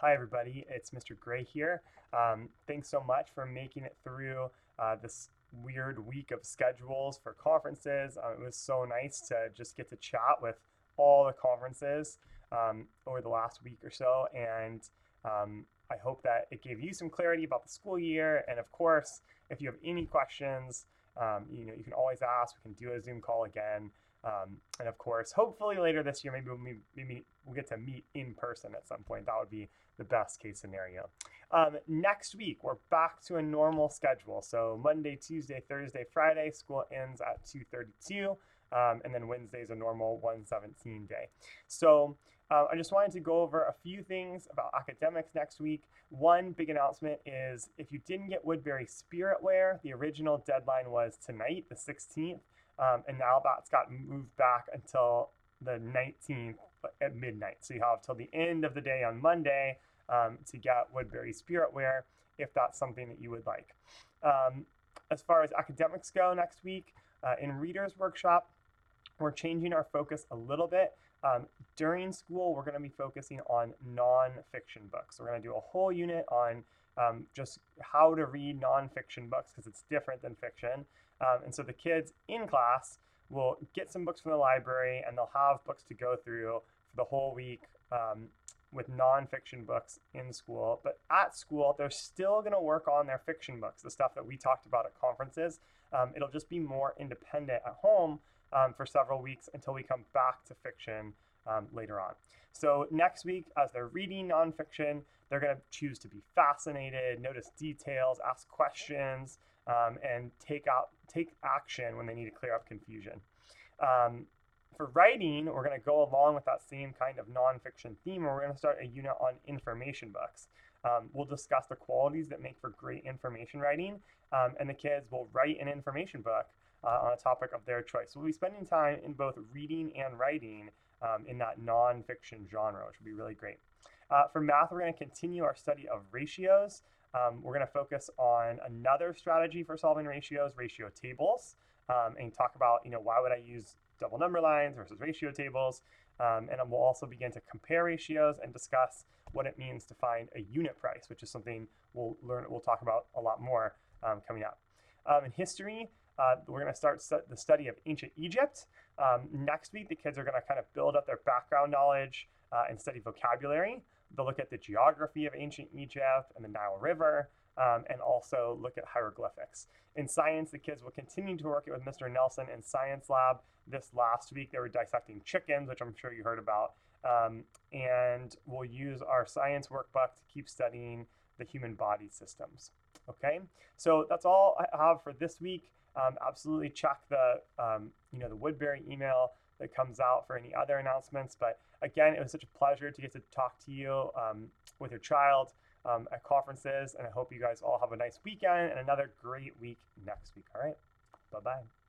Hi, everybody. It's Mr. Gray here. Um, thanks so much for making it through uh, this weird week of schedules for conferences. Uh, it was so nice to just get to chat with all the conferences um, over the last week or so. And um, I hope that it gave you some clarity about the school year. And of course, if you have any questions, um, you know, you can always ask. We can do a Zoom call again. Um, and of course, hopefully later this year, maybe we'll, meet, maybe we'll get to meet in person at some point. That would be the best case scenario. Um, next week, we're back to a normal schedule. So Monday, Tuesday, Thursday, Friday, school ends at 2:32, um, and then Wednesday is a normal 117 day. So uh, I just wanted to go over a few things about academics next week. One big announcement is if you didn't get Woodbury Spiritwear, the original deadline was tonight, the 16th. Um, and now that's got moved back until the 19th at midnight. So you have till the end of the day on Monday um, to get Woodbury Spiritwear if that's something that you would like. Um, as far as academics go next week, uh, in Reader's Workshop, we're changing our focus a little bit. Um, during school, we're going to be focusing on nonfiction books. We're going to do a whole unit on um, just how to read nonfiction books because it's different than fiction. Um, and so the kids in class will get some books from the library and they'll have books to go through for the whole week um, with nonfiction books in school. But at school, they're still going to work on their fiction books, the stuff that we talked about at conferences. Um, it'll just be more independent at home um, for several weeks until we come back to fiction um, later on. So next week, as they're reading nonfiction, they're going to choose to be fascinated, notice details, ask questions, um, and take out take action when they need to clear up confusion. Um, for writing, we're going to go along with that same kind of nonfiction theme, and we're going to start a unit on information books. Um, we'll discuss the qualities that make for great information writing, um, and the kids will write an information book uh, on a topic of their choice. So we'll be spending time in both reading and writing um, in that nonfiction genre, which will be really great. Uh, for math, we're going to continue our study of ratios. Um, we're going to focus on another strategy for solving ratios, ratio tables, um, and talk about, you know, why would I use double number lines versus ratio tables. Um, and we'll also begin to compare ratios and discuss what it means to find a unit price, which is something we'll learn, we'll talk about a lot more um, coming up. Um, in history, uh, we're going to start stu- the study of ancient Egypt. Um, next week, the kids are going to kind of build up their background knowledge uh, and study vocabulary. They'll look at the geography of ancient Egypt and the Nile River, um, and also look at hieroglyphics. In science, the kids will continue to work with Mr. Nelson in Science Lab. This last week, they were dissecting chickens, which I'm sure you heard about. Um, and we'll use our science workbook to keep studying the human body systems. Okay, so that's all I have for this week. Um, absolutely check the um, you know the Woodbury email that comes out for any other announcements. But again, it was such a pleasure to get to talk to you um, with your child um, at conferences. And I hope you guys all have a nice weekend and another great week next week. All right. Bye bye.